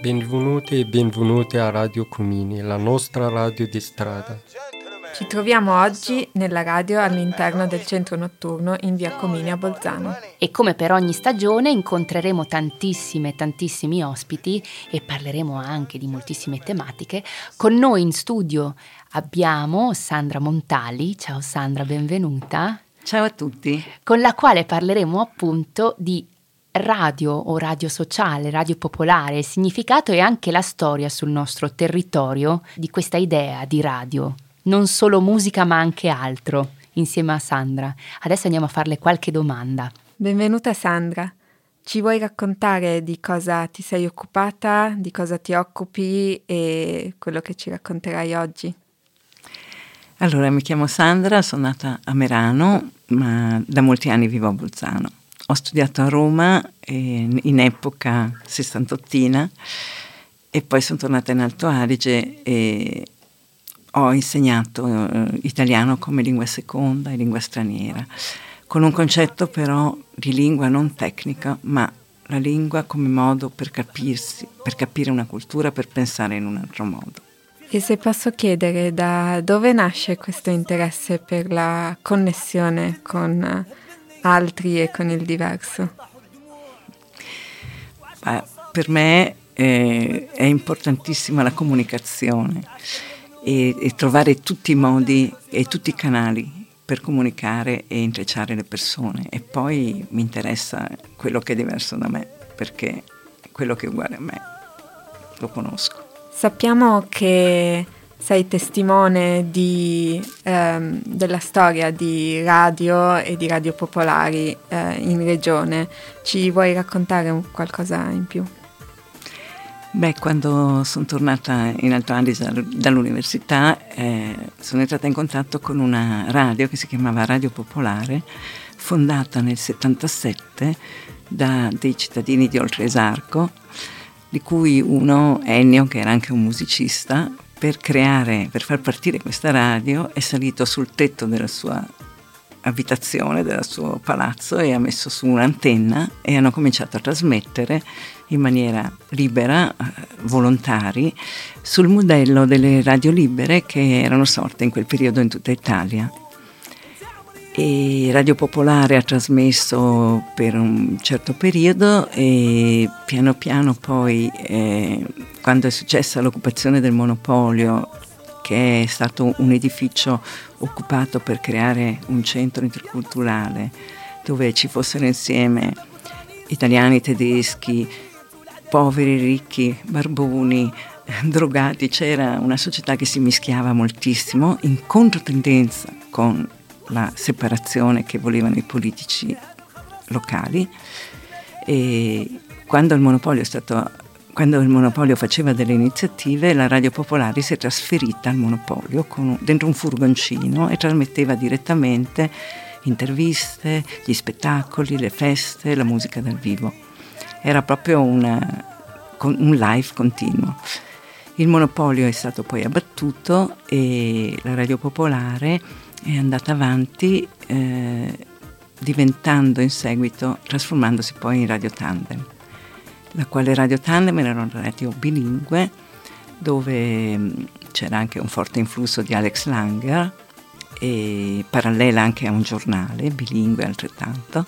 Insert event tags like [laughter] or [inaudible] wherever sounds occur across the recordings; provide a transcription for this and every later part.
Benvenuti e benvenute a Radio Comini, la nostra radio di strada. Ci troviamo oggi nella radio all'interno del centro notturno in via Comini a Bolzano. E come per ogni stagione incontreremo tantissime, tantissimi ospiti e parleremo anche di moltissime tematiche. Con noi in studio abbiamo Sandra Montali. Ciao Sandra, benvenuta. Ciao a tutti. Con la quale parleremo appunto di radio o radio sociale, radio popolare, il significato e anche la storia sul nostro territorio di questa idea di radio non solo musica ma anche altro, insieme a Sandra. Adesso andiamo a farle qualche domanda. Benvenuta Sandra. Ci vuoi raccontare di cosa ti sei occupata, di cosa ti occupi e quello che ci racconterai oggi? Allora, mi chiamo Sandra, sono nata a Merano, ma da molti anni vivo a Bolzano. Ho studiato a Roma in, in epoca sessantottina e poi sono tornata in Alto Adige e ho insegnato eh, italiano come lingua seconda e lingua straniera, con un concetto però di lingua non tecnica, ma la lingua come modo per capirsi, per capire una cultura, per pensare in un altro modo. E se posso chiedere da dove nasce questo interesse per la connessione con altri e con il diverso? Beh, per me eh, è importantissima la comunicazione e, e trovare tutti i modi e tutti i canali per comunicare e intrecciare le persone e poi mi interessa quello che è diverso da me perché quello che è uguale a me lo conosco. Sappiamo che sei testimone di, ehm, della storia di radio e di radio popolari eh, in regione. Ci vuoi raccontare qualcosa in più? Beh, quando sono tornata in Alto Adige dall'università eh, sono entrata in contatto con una radio che si chiamava Radio Popolare, fondata nel 77 da dei cittadini di Oltresarco, di cui uno, Ennio, che era anche un musicista, per creare, per far partire questa radio è salito sul tetto della sua abitazione, del suo palazzo e ha messo su un'antenna e hanno cominciato a trasmettere in maniera libera, eh, volontari, sul modello delle radio libere che erano sorte in quel periodo in tutta Italia. E Radio Popolare ha trasmesso per un certo periodo e piano piano poi, eh, quando è successa l'occupazione del monopolio, che è stato un edificio occupato per creare un centro interculturale dove ci fossero insieme italiani, tedeschi, poveri, ricchi, barboni, [laughs] drogati, c'era una società che si mischiava moltissimo in controtendenza con la separazione che volevano i politici locali e quando il monopolio, stato, quando il monopolio faceva delle iniziative la Radio Popolare si è trasferita al monopolio con, dentro un furgoncino e trasmetteva direttamente interviste, gli spettacoli, le feste, la musica dal vivo era proprio una, un live continuo. Il monopolio è stato poi abbattuto e la radio popolare è andata avanti eh, diventando in seguito, trasformandosi poi in radio tandem, la quale radio tandem era una radio bilingue dove mm, c'era anche un forte influsso di Alex Langer e parallela anche a un giornale bilingue altrettanto.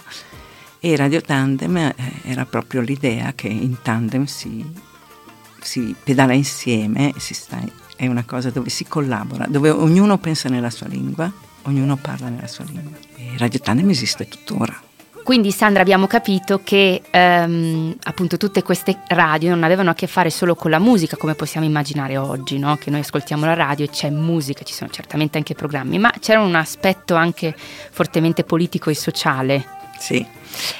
E Radio Tandem eh, era proprio l'idea che in tandem si, si pedala insieme, si sta, è una cosa dove si collabora, dove ognuno pensa nella sua lingua, ognuno parla nella sua lingua. E Radio Tandem esiste tuttora. Quindi Sandra abbiamo capito che ehm, appunto tutte queste radio non avevano a che fare solo con la musica come possiamo immaginare oggi, no? che noi ascoltiamo la radio e c'è musica, ci sono certamente anche programmi, ma c'era un aspetto anche fortemente politico e sociale sì,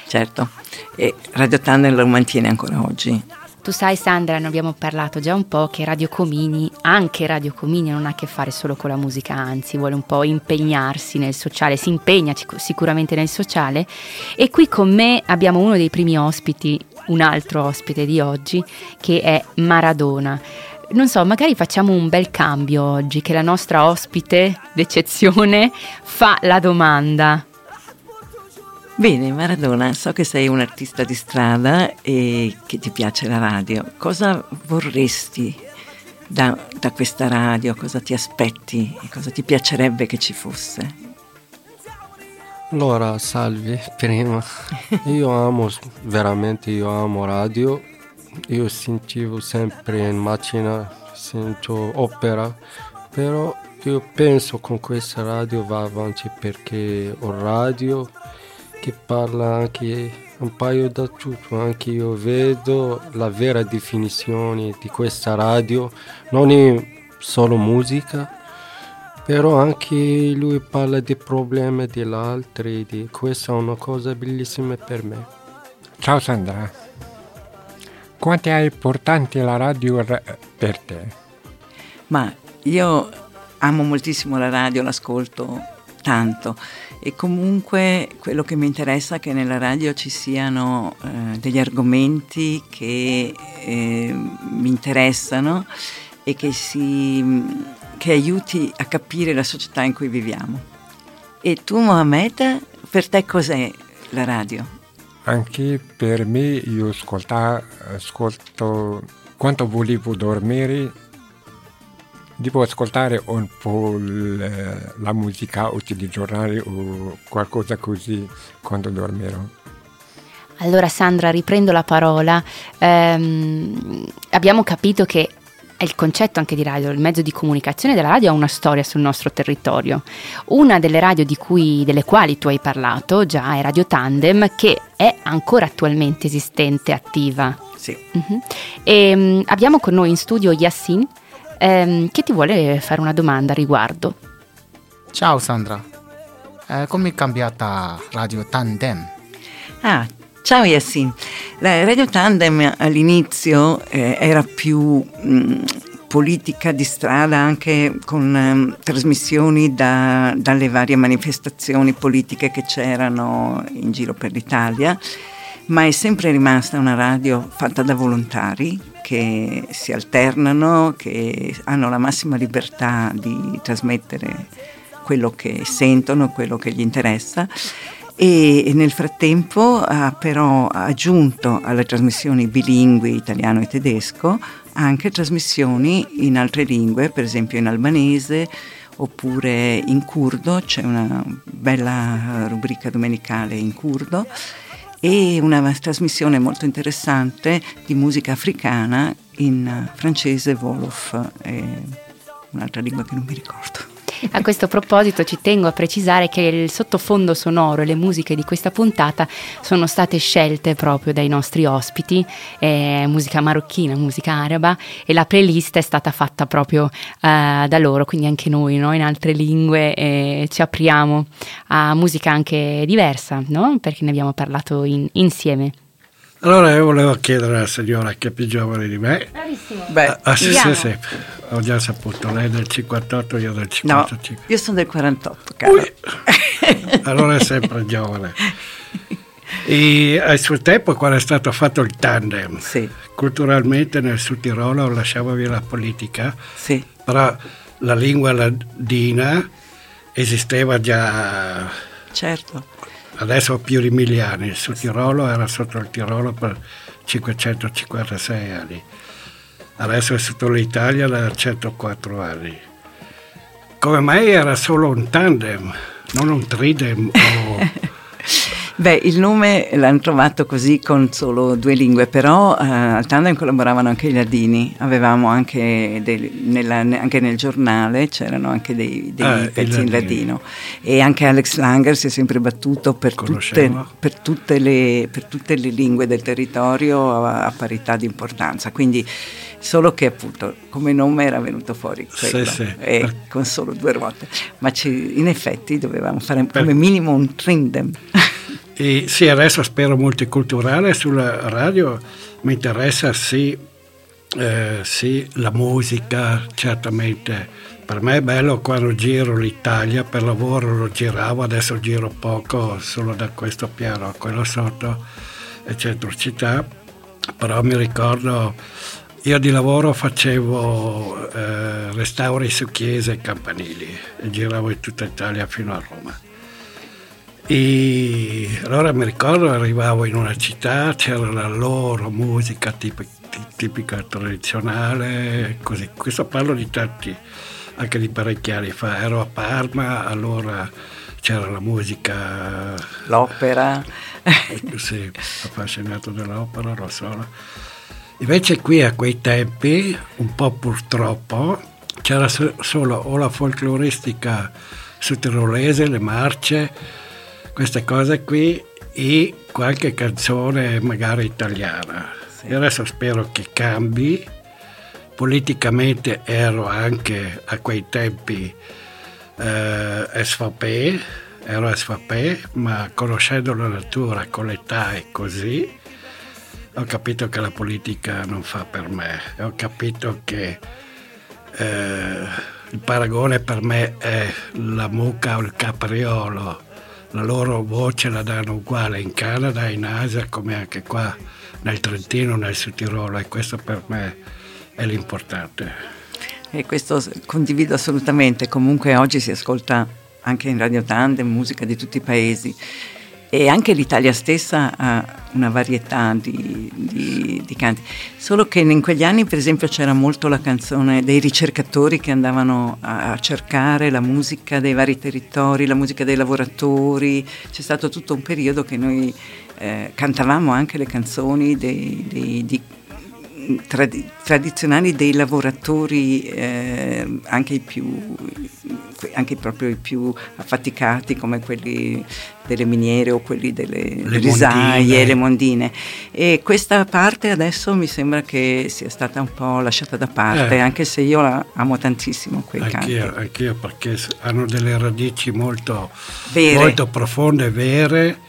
certo. E Radio Tunnel lo mantiene ancora oggi. Tu sai Sandra, ne abbiamo parlato già un po' che Radio Comini, anche Radio Comini non ha a che fare solo con la musica, anzi vuole un po' impegnarsi nel sociale, si impegna sicuramente nel sociale e qui con me abbiamo uno dei primi ospiti, un altro ospite di oggi che è Maradona. Non so, magari facciamo un bel cambio oggi che la nostra ospite d'eccezione fa la domanda Bene, Maradona, so che sei un artista di strada e che ti piace la radio. Cosa vorresti da, da questa radio? Cosa ti aspetti e cosa ti piacerebbe che ci fosse? Allora, salve, prima. Io amo, veramente io amo radio. Io sentivo sempre in macchina, sento opera, però io penso con questa radio va avanti perché ho radio che parla anche un paio da tutto, anche io vedo la vera definizione di questa radio, non è solo musica, però anche lui parla dei problemi degli altri, di questa è una cosa bellissima per me. Ciao Sandra, quanto è importante la radio per te? Ma io amo moltissimo la radio, l'ascolto tanto e comunque quello che mi interessa è che nella radio ci siano eh, degli argomenti che eh, mi interessano e che, si, che aiuti a capire la società in cui viviamo. E tu Mohamed, per te cos'è la radio? Anche per me io ascolto quando volevo dormire devo ascoltare un po' la musica o il giornale o qualcosa così quando dormirò. Allora Sandra, riprendo la parola. Ehm, abbiamo capito che è il concetto anche di radio, il mezzo di comunicazione della radio ha una storia sul nostro territorio. Una delle radio cui, delle quali tu hai parlato già è Radio Tandem, che è ancora attualmente esistente, attiva. Sì. Uh-huh. E, um, abbiamo con noi in studio Yassin, ehm, che ti vuole fare una domanda a riguardo. Ciao Sandra, eh, come è cambiata Radio Tandem? Ah, ciao Yassin. La Radio Tandem all'inizio eh, era più mh, mm, politica di strada anche con um, trasmissioni da, dalle varie manifestazioni politiche che c'erano in giro per l'Italia, ma è sempre rimasta una radio fatta da volontari che si alternano, che hanno la massima libertà di trasmettere quello che sentono, quello che gli interessa. E nel frattempo ha però aggiunto alle trasmissioni bilingui italiano e tedesco anche trasmissioni in altre lingue, per esempio in albanese oppure in curdo, c'è una bella rubrica domenicale in curdo e una trasmissione molto interessante di musica africana in francese, Wolof e un'altra lingua che non mi ricordo. A questo proposito ci tengo a precisare che il sottofondo sonoro e le musiche di questa puntata sono state scelte proprio dai nostri ospiti, eh, musica marocchina, musica araba e la playlist è stata fatta proprio eh, da loro, quindi anche noi no? in altre lingue eh, ci apriamo a musica anche diversa, no? perché ne abbiamo parlato in, insieme. Allora io volevo chiedere alla signora che è più giovane di me. Bravissimo. Beh, ah, sì, sì, sì, ho già saputo, lei è del 58, io del 55. No, io sono del 48, caro. [laughs] allora è sempre giovane. E al suo tempo, quando è stato fatto il tandem, sì. culturalmente nel Sud Tirolo lasciava via la politica, sì. però la lingua ladina esisteva già certo adesso più di mille anni, sul Tirolo era sotto il Tirolo per 556 anni, adesso è sotto l'Italia da 104 anni. Come mai era solo un tandem, non un tridem o [laughs] Beh, il nome l'hanno trovato così con solo due lingue, però eh, al tandem collaboravano anche i ladini, avevamo anche, dei, nella, anche nel giornale, c'erano anche dei, dei ah, pezzi in ladino e anche Alex Langer si è sempre battuto per, tutte, per, tutte, le, per tutte, le, lingue del territorio a, a parità di importanza, quindi solo che appunto come nome era venuto fuori quello, sì, sì. e con solo due ruote, ma in effetti dovevamo fare come minimo un trindem. E sì, adesso spero multiculturale sulla radio, mi interessa sì, eh, sì, la musica, certamente. Per me è bello quando giro l'Italia, per lavoro lo giravo, adesso giro poco solo da questo piano a quello sotto, e centro città, però mi ricordo, io di lavoro facevo eh, restauri su chiese e campanili e giravo in tutta Italia fino a Roma E allora mi ricordo arrivavo in una città, c'era la loro musica tipica, tipica tradizionale, così. Questo parlo di tanti, anche di parecchi anni fa. Ero a Parma, allora c'era la musica... L'opera. sì, appassionato dell'opera, lo so. Invece qui a quei tempi, un po' purtroppo, c'era solo o la folcloristica sudtirolese, le marce, queste cose qui e qualche canzone magari italiana. Sì. E adesso spero che cambi. Politicamente ero anche a quei tempi eh, SVP, ero SVP, ma conoscendo la natura con l'età e così, ho capito che la politica non fa per me. Ho capito che eh, il paragone per me è la mucca o il capriolo la loro voce la danno uguale in Canada, in Asia, come anche qua nel Trentino, nel Sud Tirolo e questo per me è l'importante. E questo condivido assolutamente, comunque oggi si ascolta anche in Radio Tandem musica di tutti i paesi e anche l'Italia stessa ha una varietà di, di, di, canti. Solo che in quegli anni, per esempio, c'era molto la canzone dei ricercatori che andavano a, a cercare la musica dei vari territori, la musica dei lavoratori. C'è stato tutto un periodo che noi eh, cantavamo anche le canzoni dei, dei, di trad- tradizionali dei lavoratori, eh, anche, i più, anche proprio i più affaticati come quelli delle miniere o quelli delle le risaie, le mondine. E questa parte adesso mi sembra che sia stata un po' lasciata da parte, eh. anche se io la amo tantissimo quei anch'io, canti. Anch'io perché hanno delle radici molto, molto profonde, vere,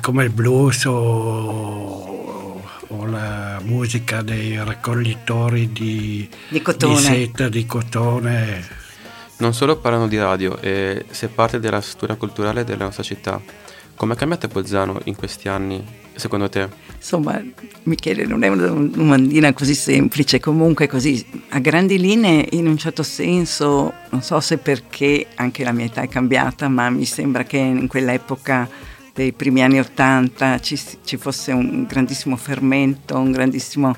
come il blues o o la musica dei raccoglitori di, di, cotone. di seta, di cotone. Non solo parlano di radio, e se parte della struttura culturale della nostra città. Come è cambiata Bolzano in questi anni, secondo te? Insomma, Michele, non è una domandina così semplice, comunque così, a grandi linee, in un certo senso, non so se perché anche la mia età è cambiata, ma mi sembra che in quell'epoca dei primi anni Ottanta ci, ci, fosse un grandissimo fermento, un grandissimo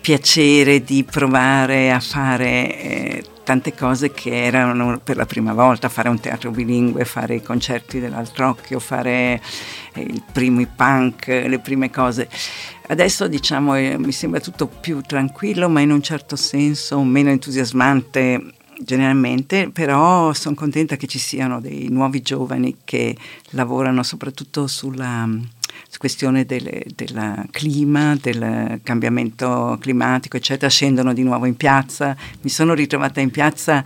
piacere di provare a fare eh, tante cose che erano per la prima volta, fare un teatro bilingue, fare i concerti dell'Altrocchio, fare eh, i punk, le prime cose. Adesso diciamo eh, mi sembra tutto più tranquillo, ma in un certo senso meno entusiasmante generalmente, però sono contenta che ci siano dei nuovi giovani che lavorano soprattutto sulla questione del, clima, del cambiamento climatico, eccetera, scendono di nuovo in piazza. Mi sono ritrovata in piazza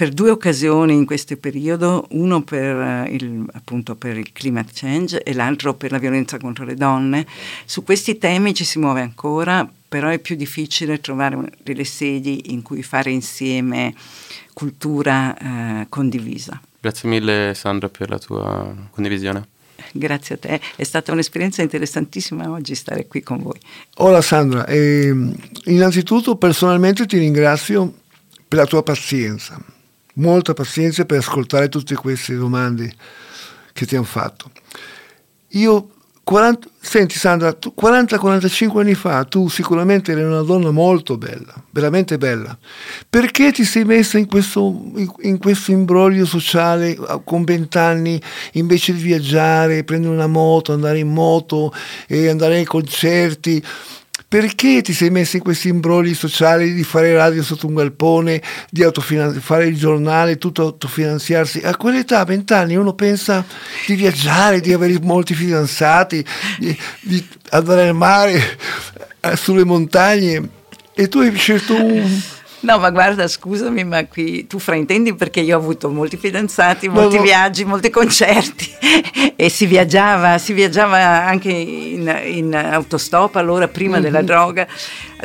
per due occasioni in questo periodo, uno per il, appunto per il climate change e l'altro per la violenza contro le donne. Su questi temi ci si muove ancora, però è più difficile trovare delle sedi in cui fare insieme cultura eh, condivisa. Grazie mille Sandra per la tua condivisione. Grazie a te, è stata un'esperienza interessantissima oggi stare qui con voi. Hola Sandra, eh, innanzitutto personalmente ti ringrazio per la tua pazienza, molta pazienza per ascoltare tutte queste domande che ti hanno fatto. Io 40, senti Sandra, 40-45 anni fa tu sicuramente eri una donna molto bella, veramente bella. Perché ti sei messa in questo, in questo imbroglio sociale con vent'anni invece di viaggiare, prendere una moto, andare in moto e andare ai concerti? Perché ti sei messo in questi imbrogli sociali di fare radio sotto un galpone, di fare il giornale, tutto autofinanziarsi? A quell'età, a vent'anni, uno pensa di viaggiare, di avere molti fidanzati, di, di andare al mare, eh, sulle montagne e tu hai scelto un No, ma guarda, scusami, ma qui tu fraintendi perché io ho avuto molti fidanzati, molti no, no. viaggi, molti concerti [laughs] e si viaggiava, si viaggiava anche in, in autostop allora prima mm-hmm. della droga,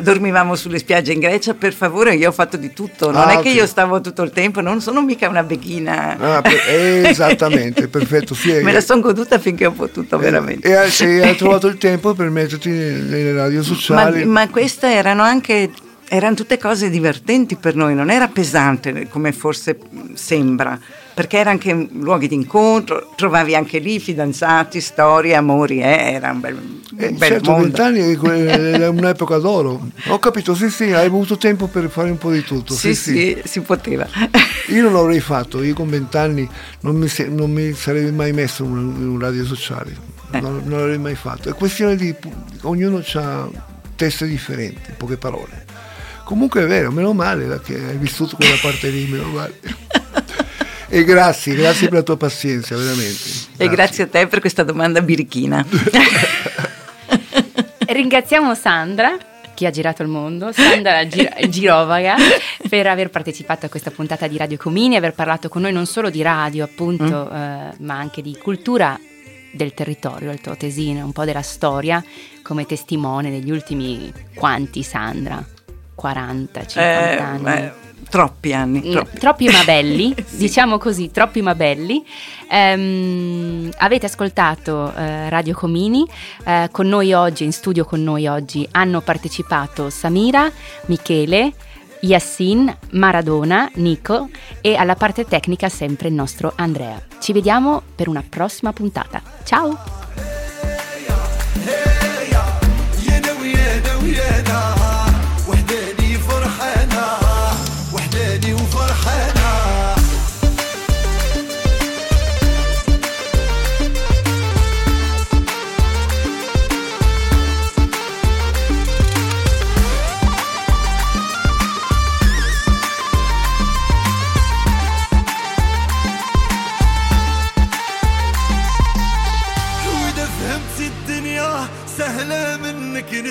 dormivamo sulle spiagge in Grecia, per favore io ho fatto di tutto, non ah, è okay. che io stavo tutto il tempo, non sono mica una beghina. Ah, per, [laughs] esattamente, perfetto. Sì, Me la sono goduta finché ho potuto, veramente. E, e hai [laughs] trovato il tempo per metterti nelle radio sociali. Ma, ma queste erano anche erano tutte cose divertenti per noi, non era pesante come forse sembra, perché erano anche luoghi di incontro, trovavi anche lì fidanzati, storie, amori, eh, era un bel, un Eh, bel certo, vent'anni è [laughs] un'epoca d'oro. Ho capito, sì, sì, hai avuto tempo per fare un po' di tutto. Sì, sì, si poteva. [laughs] Io non l'avrei fatto, io con vent'anni non mi, non mi sarei mai messo in un, in un radio sociale, Eh. non, non l'avrei mai fatto. È questione di, ognuno ha teste differenti, in poche parole. Comunque è vero, meno male che hai vissuto quella parte lì, meno male. E grazie, grazie per la tua pazienza, veramente. E grazie a te per questa domanda birichina. [laughs] Ringraziamo Sandra che ha girato il mondo, Sandra Gir- Girovaga, per aver partecipato a questa puntata di Radio Comini, aver parlato con noi non solo di radio, appunto, eh, ma anche di cultura del territorio altoatesino, un po' della storia, come testimone degli ultimi quanti, Sandra? 40, 50 Eh, anni. eh, troppi anni. Troppi. troppi ma belli, [laughs] [laughs] diciamo così, troppi ma belli. Ehm, avete ascoltato eh, Radio Comini, eh, con noi oggi, in studio con noi oggi, hanno partecipato Samira, Michele, Yassin, Maradona, Nico e alla parte tecnica sempre il nostro Andrea. Ci vediamo per una prossima puntata. Ciao!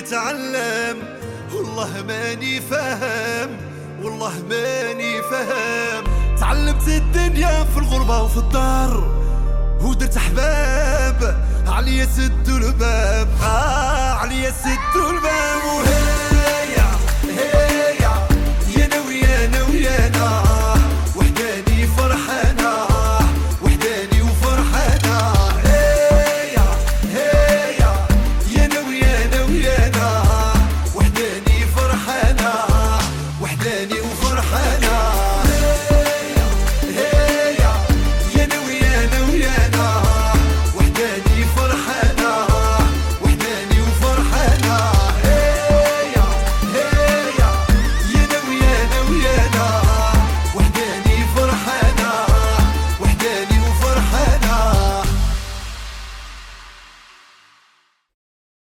نتعلم والله ماني فاهم والله ماني فاهم. تعلمت الدنيا في الغربة وفي الدار ودرت أحباب. عليا سدوا الباب آه عليا سدوا الباب وهي